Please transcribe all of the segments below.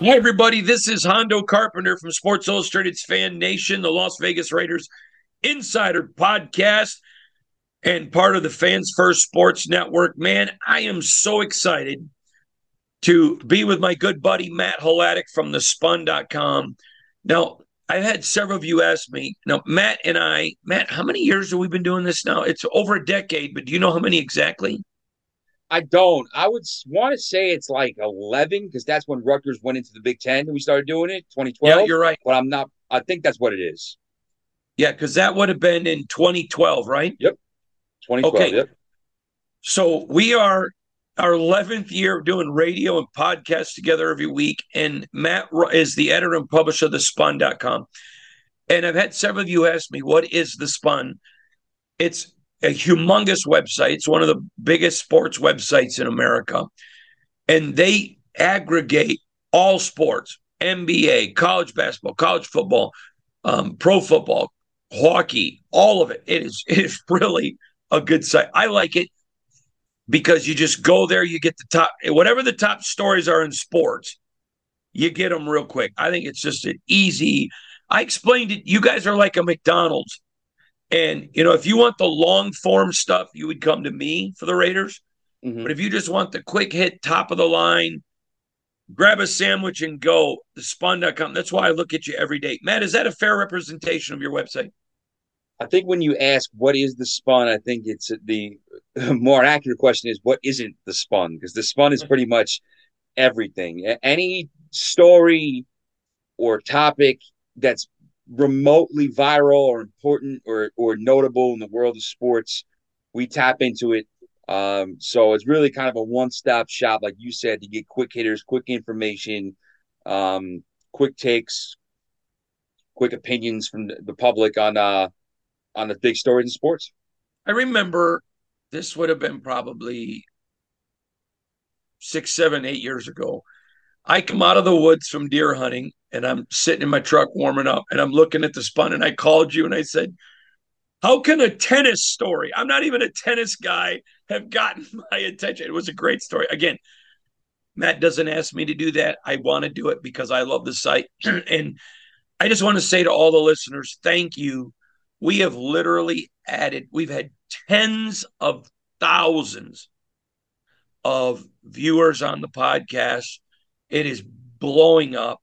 Hi, everybody. This is Hondo Carpenter from Sports Illustrated's Fan Nation, the Las Vegas Raiders Insider Podcast, and part of the Fans First Sports Network. Man, I am so excited to be with my good buddy Matt Hladik from the spun.com. Now, I've had several of you ask me, now, Matt and I, Matt, how many years have we been doing this now? It's over a decade, but do you know how many exactly? I don't. I would want to say it's like 11 because that's when Rutgers went into the Big Ten and we started doing it, 2012. Yeah, you're right. But I'm not, I think that's what it is. Yeah, because that would have been in 2012, right? Yep. 2012. Okay. Yep. So we are our 11th year of doing radio and podcasts together every week. And Matt is the editor and publisher of the spun.com. And I've had several of you ask me, what is the spun? It's a humongous website. It's one of the biggest sports websites in America. And they aggregate all sports NBA, college basketball, college football, um, pro football, hockey, all of it. It is, it is really a good site. I like it because you just go there, you get the top, whatever the top stories are in sports, you get them real quick. I think it's just an easy. I explained it. You guys are like a McDonald's. And, you know, if you want the long form stuff, you would come to me for the Raiders. Mm-hmm. But if you just want the quick hit, top of the line, grab a sandwich and go, the spun.com. That's why I look at you every day. Matt, is that a fair representation of your website? I think when you ask what is the spun, I think it's the more accurate question is what isn't the spun? Because the spun is pretty much everything. Any story or topic that's remotely viral or important or or notable in the world of sports, we tap into it. Um, so it's really kind of a one-stop shop, like you said, to get quick hitters, quick information, um, quick takes, quick opinions from the public on uh on the big stories in sports. I remember this would have been probably six, seven, eight years ago. I come out of the woods from deer hunting and I'm sitting in my truck warming up and I'm looking at the spun and I called you and I said, How can a tennis story? I'm not even a tennis guy, have gotten my attention. It was a great story. Again, Matt doesn't ask me to do that. I want to do it because I love the site. and I just want to say to all the listeners, thank you. We have literally added, we've had tens of thousands of viewers on the podcast. It is blowing up.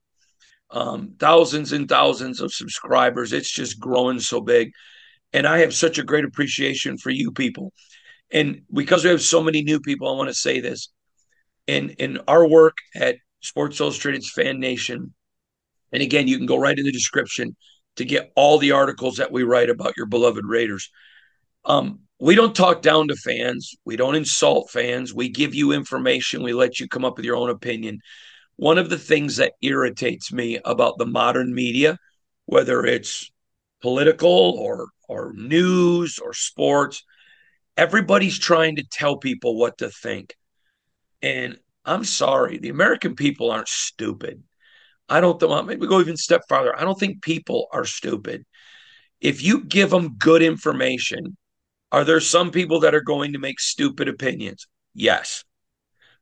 Um, thousands and thousands of subscribers. It's just growing so big. And I have such a great appreciation for you people. And because we have so many new people, I want to say this. In in our work at Sports Illustrated's Fan Nation, and again, you can go right in the description to get all the articles that we write about your beloved Raiders. Um, we don't talk down to fans. We don't insult fans. We give you information. We let you come up with your own opinion. One of the things that irritates me about the modern media, whether it's political or or news or sports, everybody's trying to tell people what to think. And I'm sorry, the American people aren't stupid. I don't think, maybe go even step farther. I don't think people are stupid. If you give them good information, are there some people that are going to make stupid opinions? Yes.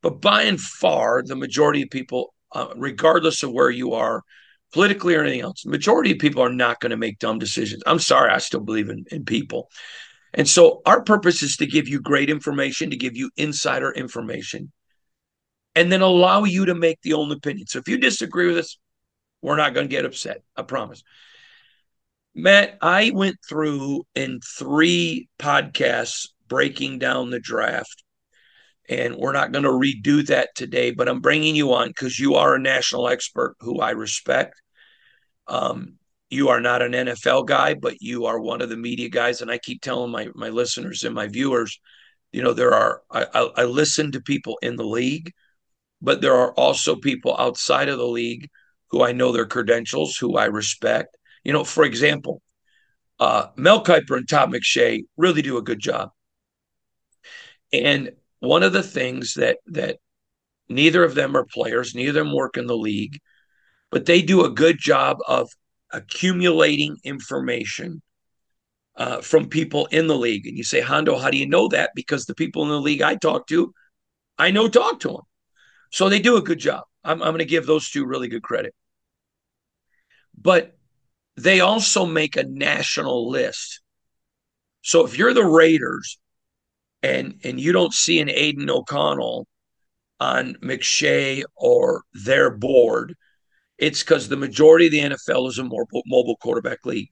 But by and far, the majority of people, uh, regardless of where you are, politically or anything else, the majority of people are not going to make dumb decisions. I'm sorry, I still believe in, in people. And so our purpose is to give you great information, to give you insider information, and then allow you to make the own opinion. So if you disagree with us, we're not going to get upset. I promise. Matt, I went through in three podcasts breaking down the draft And we're not going to redo that today, but I'm bringing you on because you are a national expert who I respect. Um, you are not an NFL guy, but you are one of the media guys. And I keep telling my my listeners and my viewers, you know, there are I, I, I listen to people in the league, but there are also people outside of the league who I know their credentials, who I respect. You know, for example, uh, Mel Kiper and Todd McShay really do a good job. And one of the things that that neither of them are players, neither of them work in the league, but they do a good job of accumulating information uh, from people in the league. And you say, Hondo, how do you know that? Because the people in the league I talk to, I know talk to them. So they do a good job. I'm, I'm going to give those two really good credit. But they also make a national list. So if you're the Raiders and and you don't see an Aidan O'Connell on McShay or their board, it's because the majority of the NFL is a mobile, mobile quarterback league.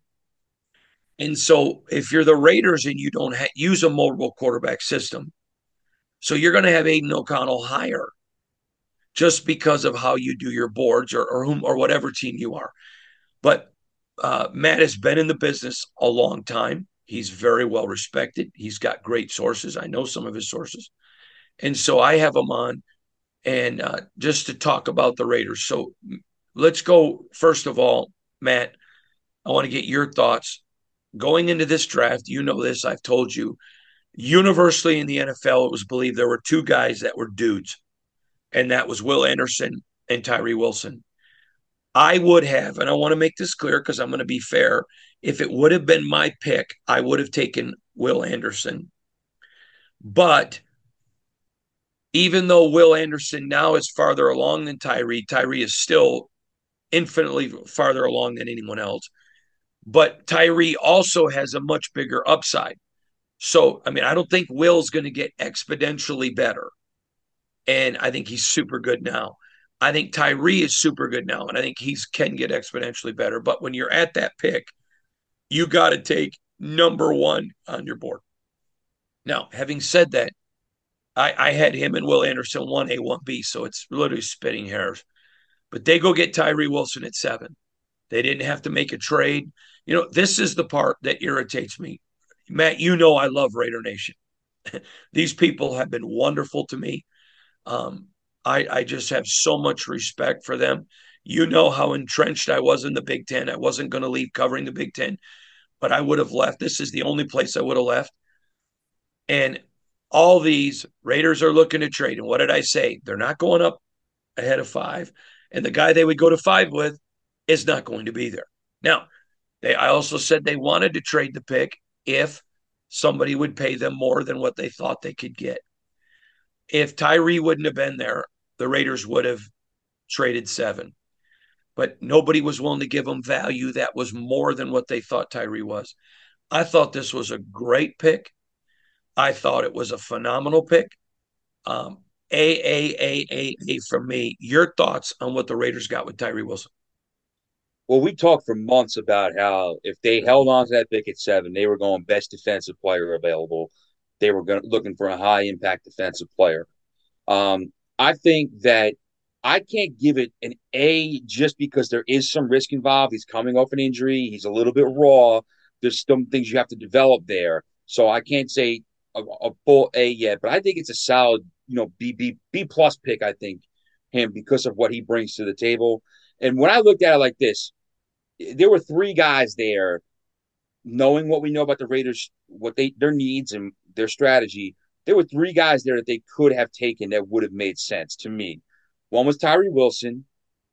And so if you're the Raiders and you don't ha- use a mobile quarterback system, so you're going to have Aidan O'Connell higher just because of how you do your boards or, or whom or whatever team you are. But uh, Matt has been in the business a long time. He's very well respected. He's got great sources. I know some of his sources. And so I have him on and uh, just to talk about the Raiders. So let's go, first of all, Matt, I want to get your thoughts. Going into this draft, you know this, I've told you, universally in the NFL, it was believed there were two guys that were dudes, and that was Will Anderson and Tyree Wilson. I would have, and I want to make this clear because I'm going to be fair. If it would have been my pick, I would have taken Will Anderson. But even though Will Anderson now is farther along than Tyree, Tyree is still infinitely farther along than anyone else. But Tyree also has a much bigger upside. So, I mean, I don't think Will's going to get exponentially better. And I think he's super good now. I think Tyree is super good now, and I think he's can get exponentially better. But when you're at that pick, you got to take number one on your board. Now, having said that, I, I had him and Will Anderson one A, one B, so it's literally spitting hairs. But they go get Tyree Wilson at seven. They didn't have to make a trade. You know, this is the part that irritates me. Matt, you know I love Raider Nation. These people have been wonderful to me. Um, I, I just have so much respect for them. You know how entrenched I was in the Big Ten. I wasn't going to leave covering the Big Ten, but I would have left. This is the only place I would have left. And all these Raiders are looking to trade. And what did I say? They're not going up ahead of five. And the guy they would go to five with is not going to be there. Now, they I also said they wanted to trade the pick if somebody would pay them more than what they thought they could get. If Tyree wouldn't have been there, the Raiders would have traded seven. But nobody was willing to give them value that was more than what they thought Tyree was. I thought this was a great pick. I thought it was a phenomenal pick. Um, a A A A A from me. Your thoughts on what the Raiders got with Tyree Wilson? Well, we talked for months about how if they held on to that pick at seven, they were going best defensive player available. They were going, looking for a high impact defensive player. Um, I think that I can't give it an A just because there is some risk involved. He's coming off an injury. He's a little bit raw. There's some things you have to develop there. So I can't say a, a full A yet, but I think it's a solid, you know, B B B plus pick. I think him because of what he brings to the table. And when I looked at it like this, there were three guys there, knowing what we know about the Raiders, what they their needs and their strategy. There were three guys there that they could have taken that would have made sense to me. One was Tyree Wilson.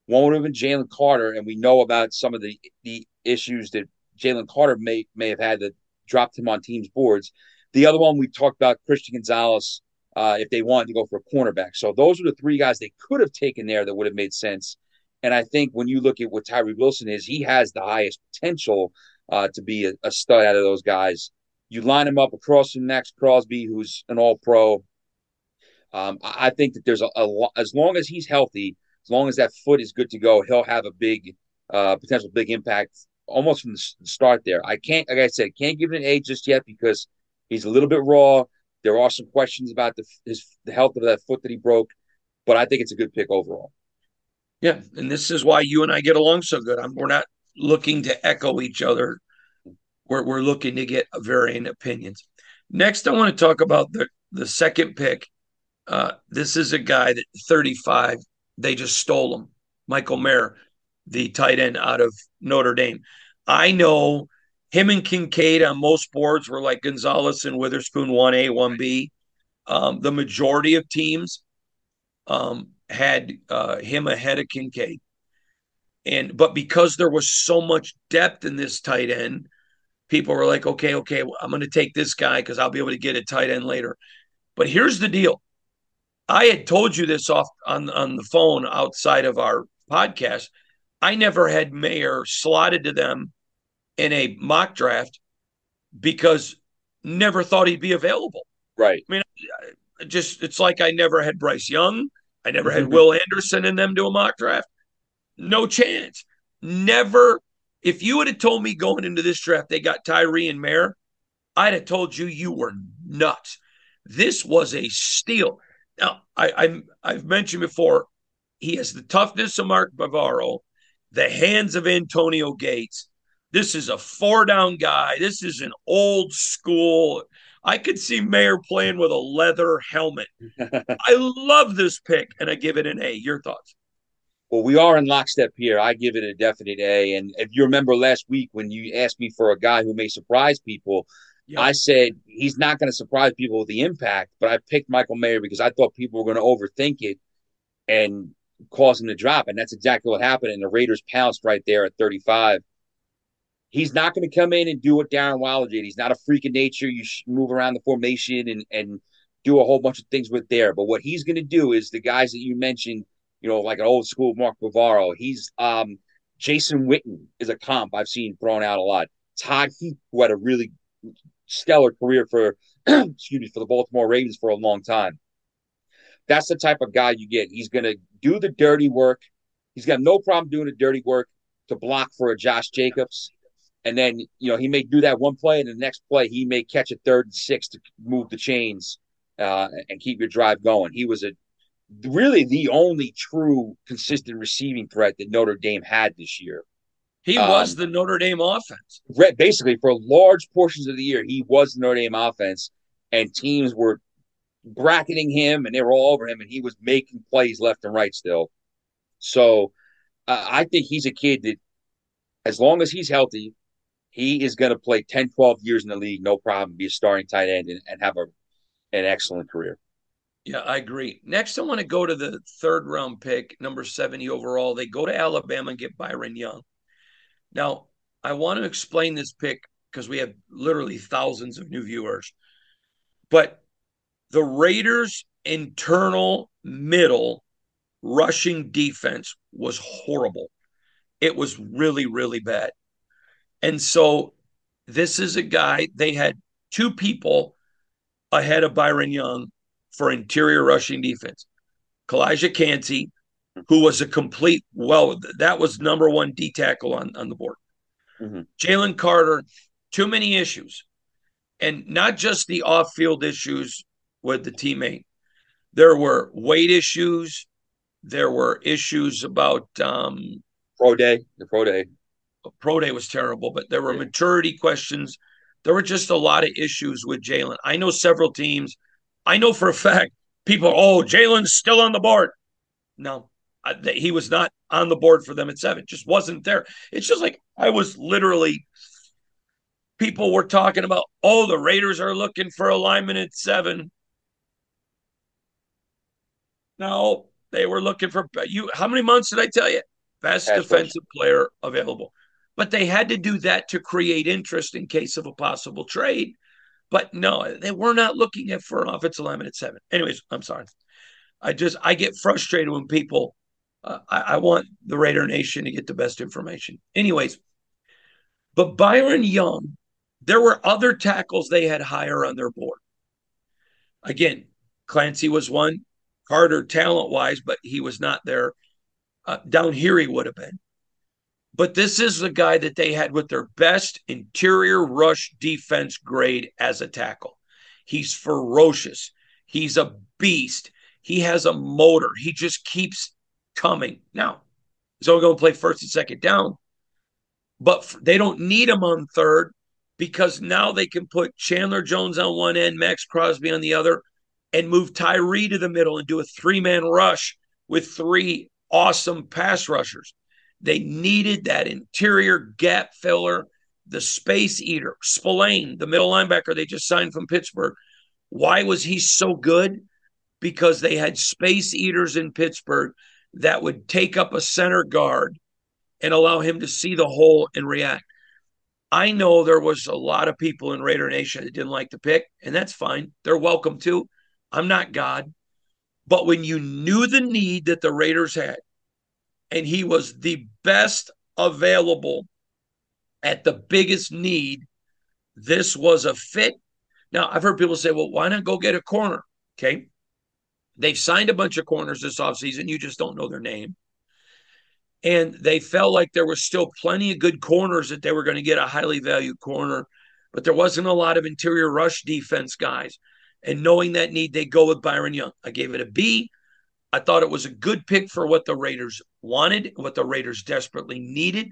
One would have been Jalen Carter, and we know about some of the the issues that Jalen Carter may may have had that dropped him on teams' boards. The other one we talked about Christian Gonzalez uh, if they wanted to go for a cornerback. So those are the three guys they could have taken there that would have made sense. And I think when you look at what Tyree Wilson is, he has the highest potential uh, to be a, a, stud out of those guys. You line him up across from Maxx Crosby, who's an All Pro. Um, I think that there's a, a lot, as long as he's healthy, as long as that foot is good to go, he'll have a big uh, potential big impact almost from the start there. I can't, like I said, can't give it an A just yet because he's a little bit raw. There are some questions about the his the health of that foot that he broke, but I think it's a good pick overall. Yeah, and this is why you and I get along so good. I'm, we're not looking to echo each other. We're we're looking to get varying opinions. Next, I want to talk about the the second pick. Uh, this is a guy that 35. They just stole him, Michael Mayer, the tight end out of Notre Dame. I know him and Kincaid on most boards were like Gonzalez and Witherspoon 1A, 1B. Um, the majority of teams um, had uh, him ahead of Kincaid. And but because there was so much depth in this tight end, people were like, okay, okay, well, I'm going to take this guy because I'll be able to get a tight end later. But here's the deal. I had told you this off on, on the phone outside of our podcast. I never had Mayer slotted to them in a mock draft because never thought he'd be available. Right. I mean, just it's like I never had Bryce Young. I never had mm-hmm. Will Anderson in them do a mock draft. No chance. Never. If you would have told me going into this draft they got Tyree and Mayer, I'd have told you you were nuts. This was a steal. Now, I, I have mentioned before, he has the toughness of Mark Bavaro, the hands of Antonio Gates, this is a four down guy. This is an old school. I could see Mayer playing with a leather helmet. I love this pick, and I give it an A. Your thoughts? Well, we are in lockstep here. I give it a definite A. And if you remember last week when you asked me for a guy who may surprise people, yep. I said he's not going to surprise people with the impact, but I picked Michael Mayer because I thought people were going to overthink it and cause him to drop. And that's exactly what happened. And the Raiders pounced right there at 35 he's not going to come in and do what Darren Waller did. He's not a freak of nature. You move around the formation and and do a whole bunch of things with there. But what he's going to do is the guys that you mentioned, you know, like an old school Mark Bavaro. He's um Jason Witten is a comp I've seen thrown out a lot. Todd Heap, who had a really stellar career for excuse me for the Baltimore Ravens for a long time. That's the type of guy you get. He's going to do the dirty work. He's got no problem doing the dirty work to block for a Josh Jacobs and then you know he may do that one play, and the next play he may catch a third and six to move the chains uh, and keep your drive going. He was a really the only true consistent receiving threat that Notre Dame had this year. He um, was the Notre Dame offense. Basically, for large portions of the year, he was the Notre Dame offense, and teams were bracketing him, and they were all over him, and he was making plays left and right still. So, uh, I think he's a kid that, as long as he's healthy, he is going to play 10, 12 years in the league, no problem, be a starting tight end and, and have a, an excellent career. Yeah, I agree. Next, I want to go to the third round pick, number 70 overall. They go to Alabama and get Byron Young. Now, I want to explain this pick because we have literally thousands of new viewers. But the Raiders' internal middle rushing defense was horrible. It was really, really bad. And so this is a guy, they had two people ahead of Byron Young for interior rushing defense. Calijah Kancey, who was a complete, well, that was number one D tackle on, on the board. Mm-hmm. Jalen Carter, too many issues. And not just the off field issues with the teammate, there were weight issues. There were issues about um, pro day, the pro day pro day was terrible, but there were maturity questions. There were just a lot of issues with Jalen. I know several teams. I know for a fact people. Oh, Jalen's still on the board. No, I, he was not on the board for them at seven. Just wasn't there. It's just like I was literally. People were talking about. Oh, the Raiders are looking for alignment at seven. No, they were looking for you. How many months did I tell you? Best defensive player available. But they had to do that to create interest in case of a possible trade. But no, they were not looking at for an offensive lineman at seven. Anyways, I'm sorry. I just I get frustrated when people. Uh, I, I want the Raider Nation to get the best information. Anyways, but Byron Young, there were other tackles they had higher on their board. Again, Clancy was one. Carter, talent wise, but he was not there. Uh, down here, he would have been. But this is the guy that they had with their best interior rush defense grade as a tackle. He's ferocious. He's a beast. He has a motor. He just keeps coming. Now, he's only going to play first and second down, but they don't need him on third because now they can put Chandler Jones on one end, Maxx Crosby on the other, and move Tyree to the middle and do a three man rush with three awesome pass rushers. They needed that interior gap filler, the space eater, Spillane, the middle linebacker they just signed from Pittsburgh. Why was he so good? Because they had space eaters in Pittsburgh that would take up a center guard and allow him to see the hole and react. I know there was a lot of people in Raider Nation that didn't like the pick, and that's fine. They're welcome to. I'm not God. But when you knew the need that the Raiders had, and he was the best available at the biggest need, this was a fit. Now, I've heard people say, well, why not go get a corner? Okay. They've signed a bunch of corners this offseason. You just don't know their name and they felt like there was still plenty of good corners that they were going to get a highly valued corner, but there wasn't a lot of interior rush defense guys. And knowing that need, they go with Byron Young. I gave it a B. I thought it was a good pick for what the Raiders wanted, what the Raiders desperately needed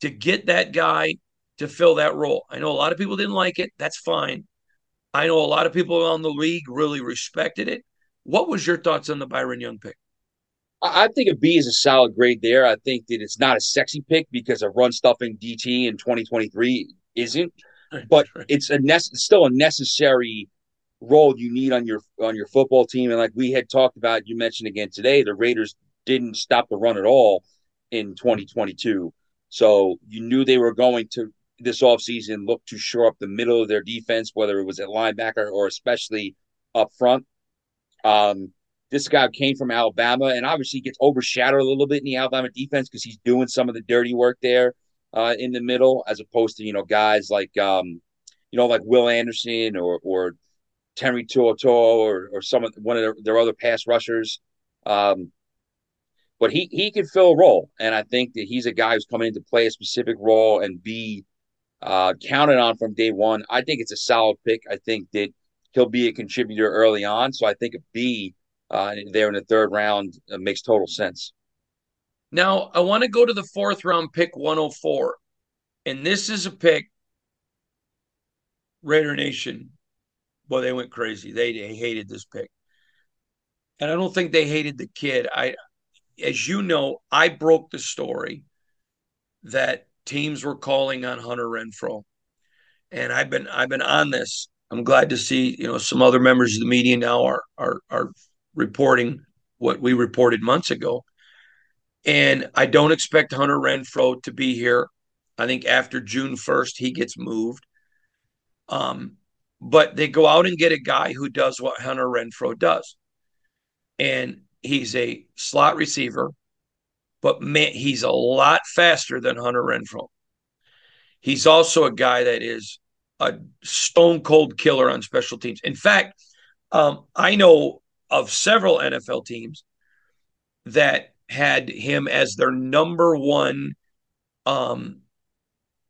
to get that guy to fill that role. I know a lot of people didn't like it. That's fine. I know a lot of people around the league really respected it. What was your thoughts on the Byron Young pick? I think a B is a solid grade there. I think that it's not a sexy pick because a run stuffing DT in 2023 isn't, but it's a nece- still a necessary role you need on your on your football team. And like we had talked about, you mentioned again today, the Raiders didn't stop the run at all in 2022. So you knew they were going to this offseason look to shore up the middle of their defense, whether it was at linebacker or especially up front. Um, this guy came from Alabama and obviously gets overshadowed a little bit in the Alabama defense because he's doing some of the dirty work there uh, in the middle, as opposed to you know guys like um, you know like Will Anderson or or Henry To'oTo'o or or some of one of their, their other pass rushers. Um, but he he can fill a role, and I think that he's a guy who's coming in to play a specific role and be uh, counted on from day one. I think it's a solid pick. I think that he'll be a contributor early on, so I think a B uh, there in the third round uh, makes total sense. Now, I want to go to the fourth round pick 104. And this is a pick Raider Nation. Well, they went crazy. They, they hated this pick. And I don't think they hated the kid. I as you know, I broke the story that teams were calling on Hunter Renfrow, And I've been I've been on this. I'm glad to see, you know, some other members of the media now are are are reporting what we reported months ago. And I don't expect Hunter Renfrow to be here. I think after June 1st, he gets moved. Um, but they go out and get a guy who does what Hunter Renfrow does. And he's a slot receiver, but man, he's a lot faster than Hunter Renfrow. He's also a guy that is a stone cold killer on special teams. In fact, um, I know of several NFL teams that had him as their number one um,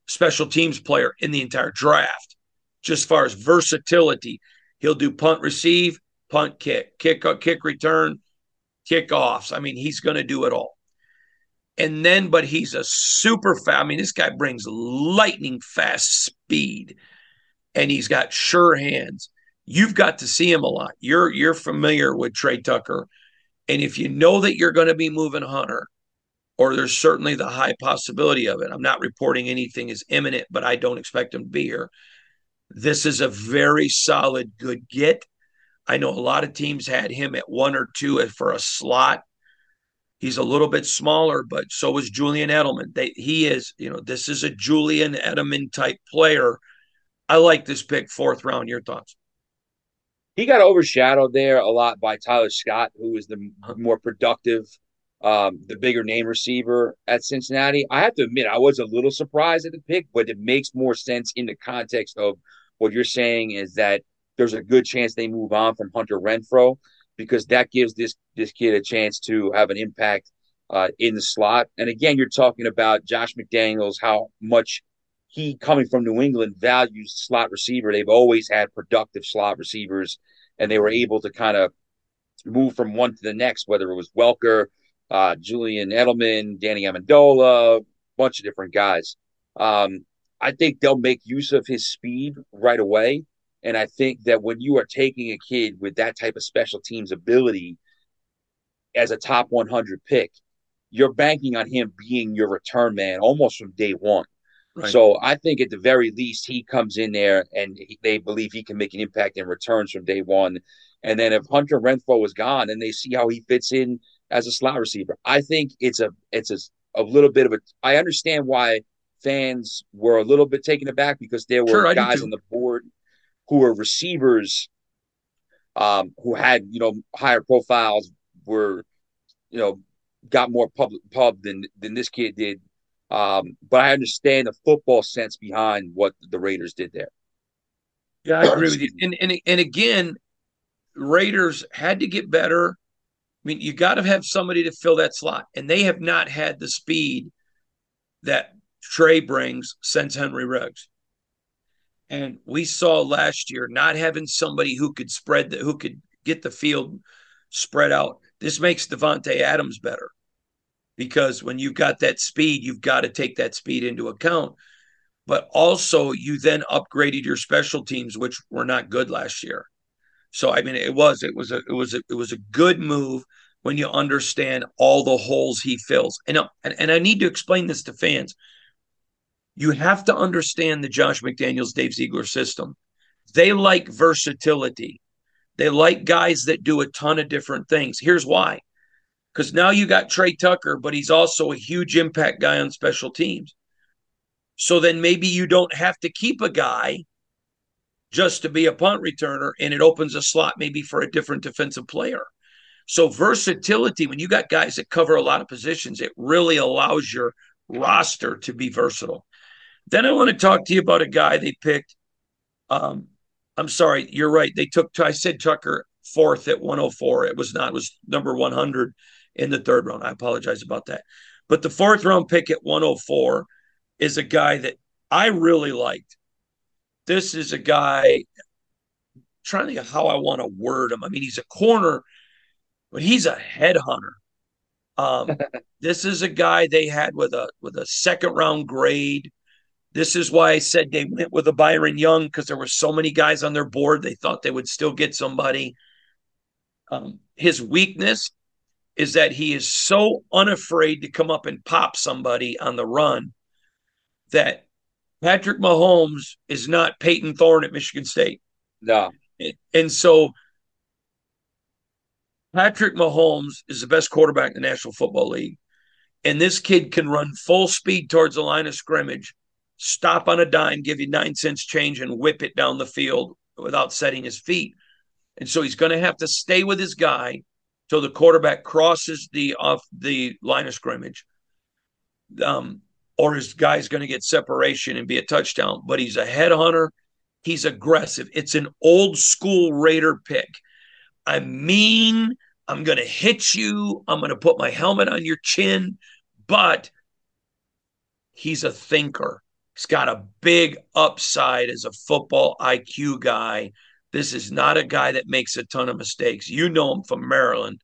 special teams player in the entire draft, just as far as versatility. He'll do punt receive, punt kick, kick kick return, kickoffs. I mean, he's going to do it all. And then, but he's a super fast. I mean, this guy brings lightning fast speed, and he's got sure hands you've got to see him a lot. You're you're familiar with Tre Tucker, and if you know that you're going to be moving Hunter, or there's certainly the high possibility of it. I'm not reporting anything is imminent, but I don't expect him to be here. This is a very solid, good get. I know a lot of teams had him at one or two for a slot. He's a little bit smaller, but so was Julian Edelman. They, he is, you know, this is a Julian Edelman type player. I like this pick, fourth round. Your thoughts? he got overshadowed there a lot by Tyler Scott, who was the more productive, um, the bigger name receiver at Cincinnati. I have to admit, I was a little surprised at the pick, but it makes more sense in the context of what you're saying is that there's a good chance they move on from Hunter Renfrow because that gives this this kid a chance to have an impact uh, in the slot. And again, you're talking about Josh McDaniels, how much he coming from New England values slot receiver. They've always had productive slot receivers, and they were able to kind of move from one to the next, whether it was Welker, uh, Julian Edelman, Danny Amendola, a bunch of different guys. Um, I think they'll make use of his speed right away. And I think that when you are taking a kid with that type of special teams ability as a top 100 pick, you're banking on him being your return man almost from day one. Right. So I think at the very least he comes in there and he, they believe he can make an impact and returns from day one. And then if Hunter Renfrow is gone, and they see how he fits in as a slot receiver. I think it's a it's a, a little bit of a. I understand why fans were a little bit taken aback because there were sure, guys on the board who were receivers, um, who had you know higher profiles, were you know got more pub pub than than this kid did. Um, but I understand the football sense behind what the Raiders did there. Yeah, I agree with you. And and and again, Raiders had to get better. I mean, you got to have somebody to fill that slot, and they have not had the speed that Tre brings since Henry Ruggs. And we saw last year not having somebody who could spread the who could get the field spread out. This makes Davante Adams better because when you've got that speed, you've got to take that speed into account. But also, you then upgraded your special teams, which were not good last year. So I mean, it was it was a it was a, it was a good move when you understand all the holes he fills. And, and and I need to explain this to fans. You have to understand the Josh McDaniels, Dave Ziegler system. They like versatility. They like guys that do a ton of different things. Here's why. Because now you got Tre Tucker, but he's also a huge impact guy on special teams. So then maybe you don't have to keep a guy just to be a punt returner, and it opens a slot maybe for a different defensive player. So versatility, when you got guys that cover a lot of positions, it really allows your roster to be versatile. Then I want to talk to you about a guy they picked. Um, I'm sorry, you're right. They took I said Tucker fourth at 104. It was not, it was number 100 in the third round. I apologize about that. But the fourth round pick at 104 is a guy that I really liked this is a guy trying to think how I want to word him. I mean, he's a corner, but he's a headhunter. Um, this is a guy they had with a with a second round grade. This is why I said they went with a Byron Young because there were so many guys on their board. They thought they would still get somebody. Um, his weakness is that he is so unafraid to come up and pop somebody on the run that Patrick Mahomes is not Payton Thorne at Michigan State. No. And so Patrick Mahomes is the best quarterback in the National Football League. And this kid can run full speed towards the line of scrimmage, stop on a dime, give you nine cents change, and whip it down the field without setting his feet. And so he's going to have to stay with his guy till the quarterback crosses the off the line of scrimmage. Um, or his guy's going to get separation and be a touchdown. But he's a headhunter. He's aggressive. It's an old school Raider pick. I'm mean. I'm going to hit you. I'm going to put my helmet on your chin. But he's a thinker. He's got a big upside as a football IQ guy. This is not a guy that makes a ton of mistakes. You know him from Maryland.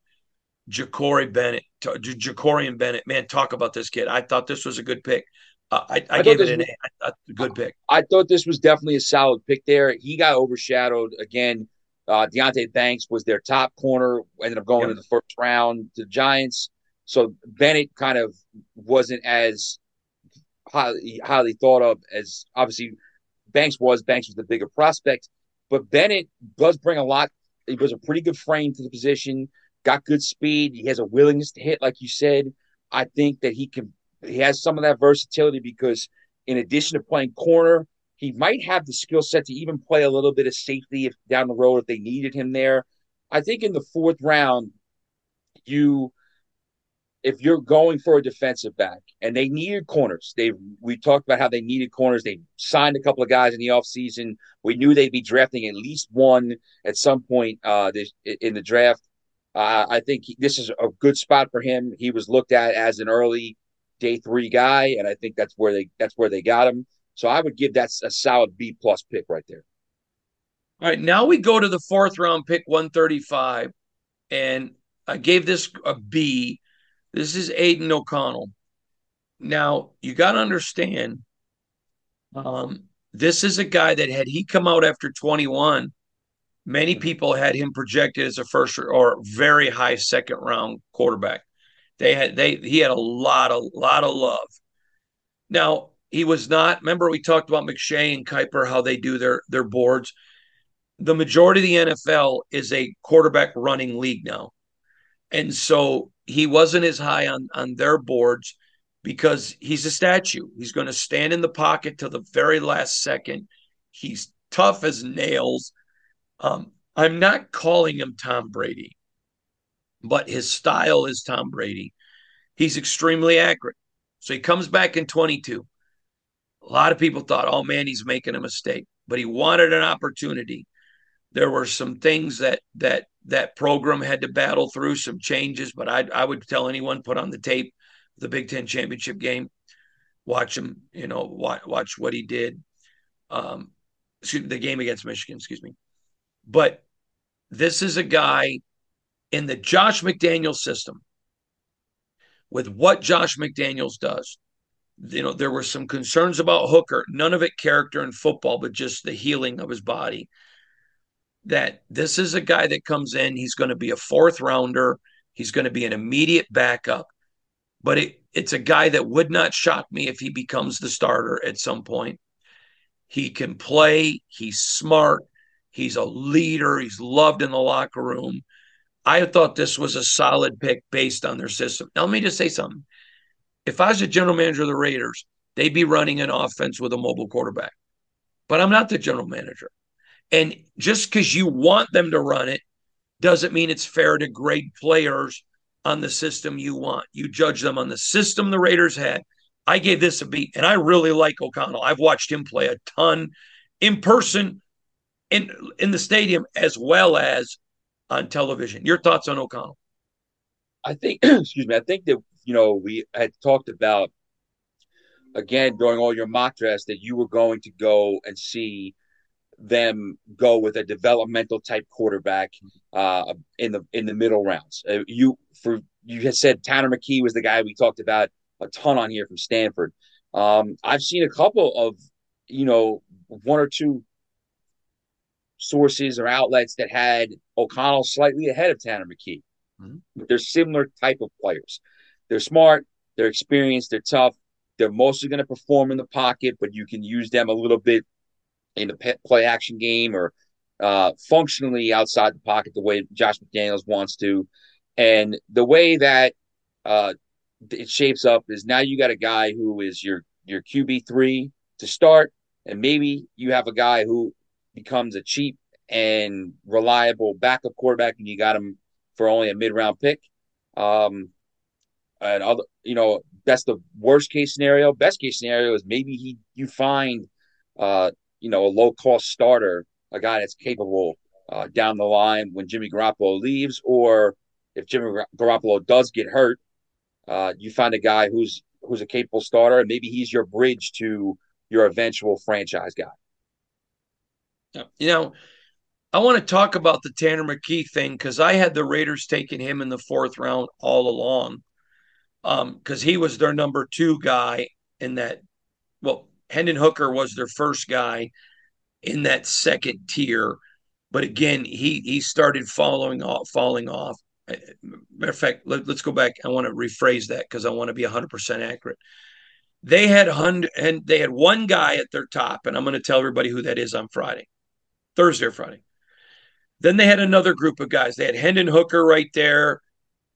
Ja'Cory Bennett, Jakorian Bennett. Man, talk about this kid. I thought this was a good pick. Uh, I, I, I gave it an was, A. I, a good pick. I thought this was definitely a solid pick there. He got overshadowed again. Uh, Deonte Banks was their top corner, ended up going yep. in the first round to the Giants. So Bennett kind of wasn't as highly, highly thought of as obviously Banks was. Banks was the bigger prospect, but Bennett does bring a lot. He was a pretty good frame to the position got good speed. He has a willingness to hit, like you said. I think that he can. He has some of that versatility because, in addition to playing corner, he might have the skill set to even play a little bit of safety if down the road if they needed him there. I think in the fourth round, you if you're going for a defensive back and they needed corners, they we talked about how they needed corners. They signed a couple of guys in the offseason. We knew they'd be drafting at least one at some point uh, this, in the draft. Uh, I think he, this is a good spot for him. He was looked at as an early day three guy, and I think that's where they that's where they got him. So I would give that a solid B plus pick right there. All right, now we go to the fourth round pick, 135. And I gave this a B. This is Aidan O'Connell. Now, you got to understand, um, this is a guy that had he come out after 21, many people had him projected as a first or very high second round quarterback. They had they he had a lot of lot of love. Now he was not. Remember we talked about McShay and Kiper how they do their their boards. The majority of the NFL is a quarterback running league now, and so he wasn't as high on on their boards because he's a statue. He's going to stand in the pocket till the very last second. He's tough as nails. Um, I'm not calling him Tom Brady, but his style is Tom Brady. He's extremely accurate. So he comes back in 22. A lot of people thought, oh man, he's making a mistake, but he wanted an opportunity. There were some things that that that program had to battle through, some changes, but I I would tell anyone put on the tape the Big Ten championship game, watch him, you know, watch, watch what he did. Um, excuse me, the game against Michigan, excuse me. But this is a guy in the Josh McDaniels system with what Josh McDaniels does. You know, there were some concerns about Hooker, none of it character in football, but just the healing of his body. That this is a guy that comes in, he's going to be a fourth rounder, he's going to be an immediate backup, but it, it's a guy that would not shock me if he becomes the starter at some point. He can play, he's smart, He's a leader. He's loved in the locker room. I thought this was a solid pick based on their system. Now, let me just say something. If I was a general manager of the Raiders, they'd be running an offense with a mobile quarterback. But I'm not the general manager. And just because you want them to run it doesn't mean it's fair to grade players on the system you want. You judge them on the system the Raiders had. I gave this a beat, and I really like O'Connell. I've watched him play a ton in person in in the stadium as well as on television. Your thoughts on O'Connell? I think, excuse me, I think that you know we had talked about again during all your mock drafts that you were going to go and see them go with a developmental type quarterback uh, in the in the middle rounds. Uh, you for you had said Tanner McKee was the guy we talked about a ton on here from Stanford. Um, I've seen a couple of you know one or two sources or outlets that had O'Connell slightly ahead of Tanner McKee. Mm-hmm. They're similar type of players. They're smart, they're experienced, they're tough. They're mostly going to perform in the pocket, but you can use them a little bit in the play action game or uh, functionally outside the pocket the way Josh McDaniels wants to. And the way that uh, it shapes up is now you got a guy who is your your QB three to start, and maybe you have a guy who becomes a cheap and reliable backup quarterback, and you got him for only a mid round pick. Um, and other, you know, that's the worst case scenario. Best case scenario is maybe he you find, uh, you know, a low cost starter, a guy that's capable uh, down the line when Jimmy Garoppolo leaves, or if Jimmy Garoppolo does get hurt, uh, you find a guy who's who's a capable starter, and maybe he's your bridge to your eventual franchise guy. You know, I want to talk about the Tanner McKee thing because I had the Raiders taking him in the fourth round all along because um, he was their number two guy in that. Well, Hendon Hooker was their first guy in that second tier, but again, he he started following off, falling off. Uh, matter of fact, let, us go back. I want to rephrase that because I want to be 100% accurate. They had hundred and they had one guy at their top, and I'm going to tell everybody who that is on Friday. Thursday or Friday. Then they had another group of guys. They had Hendon Hooker right there,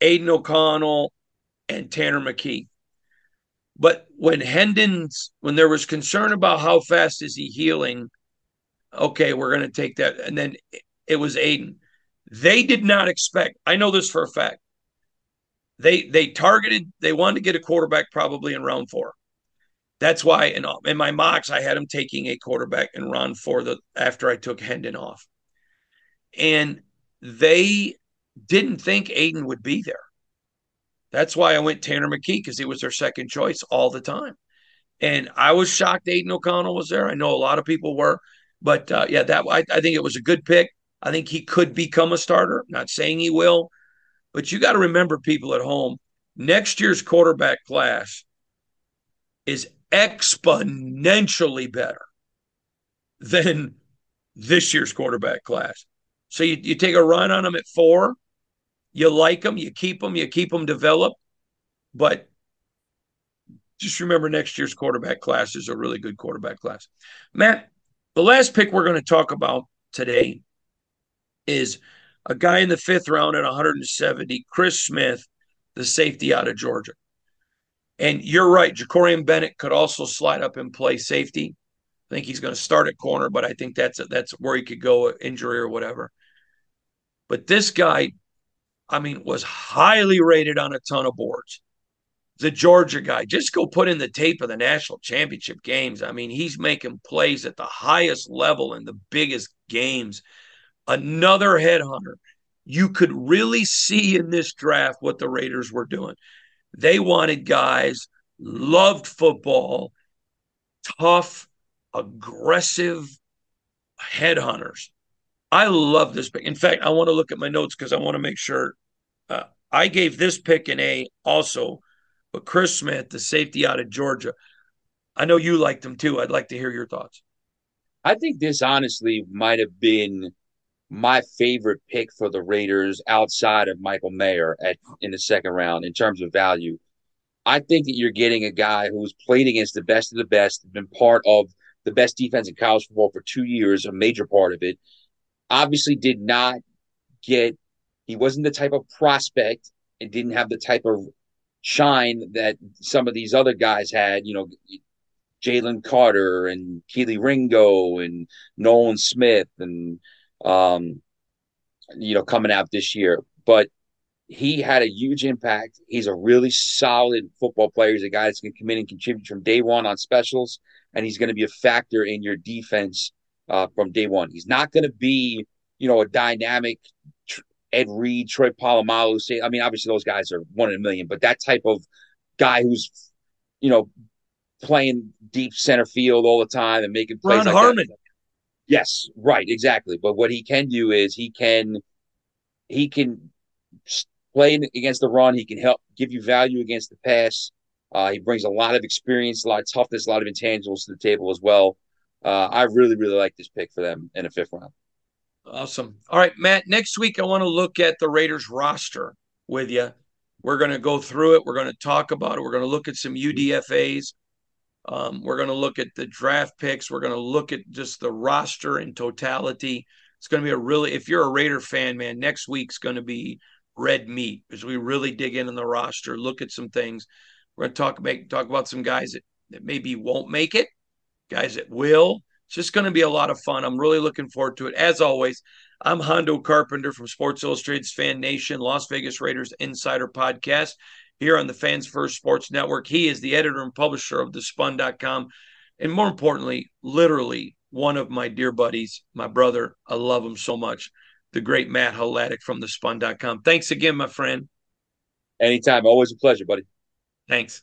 Aidan O'Connell, and Tanner McKee. But when Hendon's, when there was concern about how fast is he healing, okay, we're going to take that. And then it was Aidan. They did not expect, I know this for a fact. They they targeted, they wanted to get a quarterback probably in round four. That's why in, in my mocks I had him taking a quarterback in round four the after I took Hendon off, and they didn't think Aidan would be there. That's why I went Tanner McKee because he was their second choice all the time. And I was shocked Aidan O'Connell was there. I know a lot of people were. But uh, yeah, that I, I think it was a good pick. I think he could become a starter. Not saying he will, but you got to remember, people at home, next year's quarterback class is exponentially better than this year's quarterback class. So you, you take a run on them at four, you like them, you keep them, you keep them developed. But just remember next year's quarterback class is a really good quarterback class. Matt, the last pick we're going to talk about today is a guy in the fifth round at 170, Chris Smith, the safety out of Georgia. And you're right, Jakorian Bennett could also slide up and play safety. I think he's going to start at corner, but I think that's a, that's where he could go, injury or whatever. But this guy, I mean, was highly rated on a ton of boards. The Georgia guy, just go put in the tape of the national championship games. I mean, he's making plays at the highest level in the biggest games another headhunter. You could really see in this draft what the Raiders were doing. They wanted guys, loved football, tough, aggressive headhunters. I love this. In fact, I want to look at my notes because I want to make sure I gave this pick an A also, but Chris Smith, the safety out of Georgia, I know you liked him too. I'd like to hear your thoughts. I think this honestly might have been my favorite pick for the Raiders outside of Michael Mayer at in the second round in terms of value. I think that you're getting a guy who's played against the best of the best, been part of the best defense in college football for two years, a major part of it. Obviously, did not get, he wasn't the type of prospect and didn't have the type of shine that some of these other guys had, you know, Jalen Carter and Kelee Ringo and Nolan Smith and um, you know, coming out this year. But he had a huge impact. He's a really solid football player. He's a guy that's going to come in and contribute from day one on specials, and he's going to be a factor in your defense uh, from day one. He's not going to be, you know, a dynamic Ed Reed, Troy Polamalu. Say, I mean, obviously those guys are one in a million, but that type of guy who's, you know, playing deep center field all the time and making plays. Ron like Harmon. That. Yes, right, exactly. But what he can do is he can he can play against the run. He can help give you value against the pass. Uh, he brings a lot of experience, a lot of toughness, a lot of intangibles to the table as well. Uh, I really, really like this pick for them in the fifth round. Awesome. All right, Matt. Next week, I want to look at the Raiders roster with you. We're going to go through it. We're going to talk about it. We're going to look at some UDFAs. Um, we're going to look at the draft picks. We're going to look at just the roster in totality. It's going to be a really, if you're a Raider fan, man, next week's going to be red meat as we really dig in on the roster, look at some things. We're going to talk make, talk about some guys that, that maybe won't make it, guys that will. It's just going to be a lot of fun. I'm really looking forward to it. As always, I'm Hondo Carpenter from Sports Illustrated's Fan Nation, Las Vegas Raiders Insider Podcast here on the Fans First Sports Network. He is the editor and publisher of thespun.com. And more importantly, literally one of my dear buddies, my brother. I love him so much. The great Matt Hladik from thespun.com. Thanks again, my friend. Anytime. Always a pleasure, buddy. Thanks.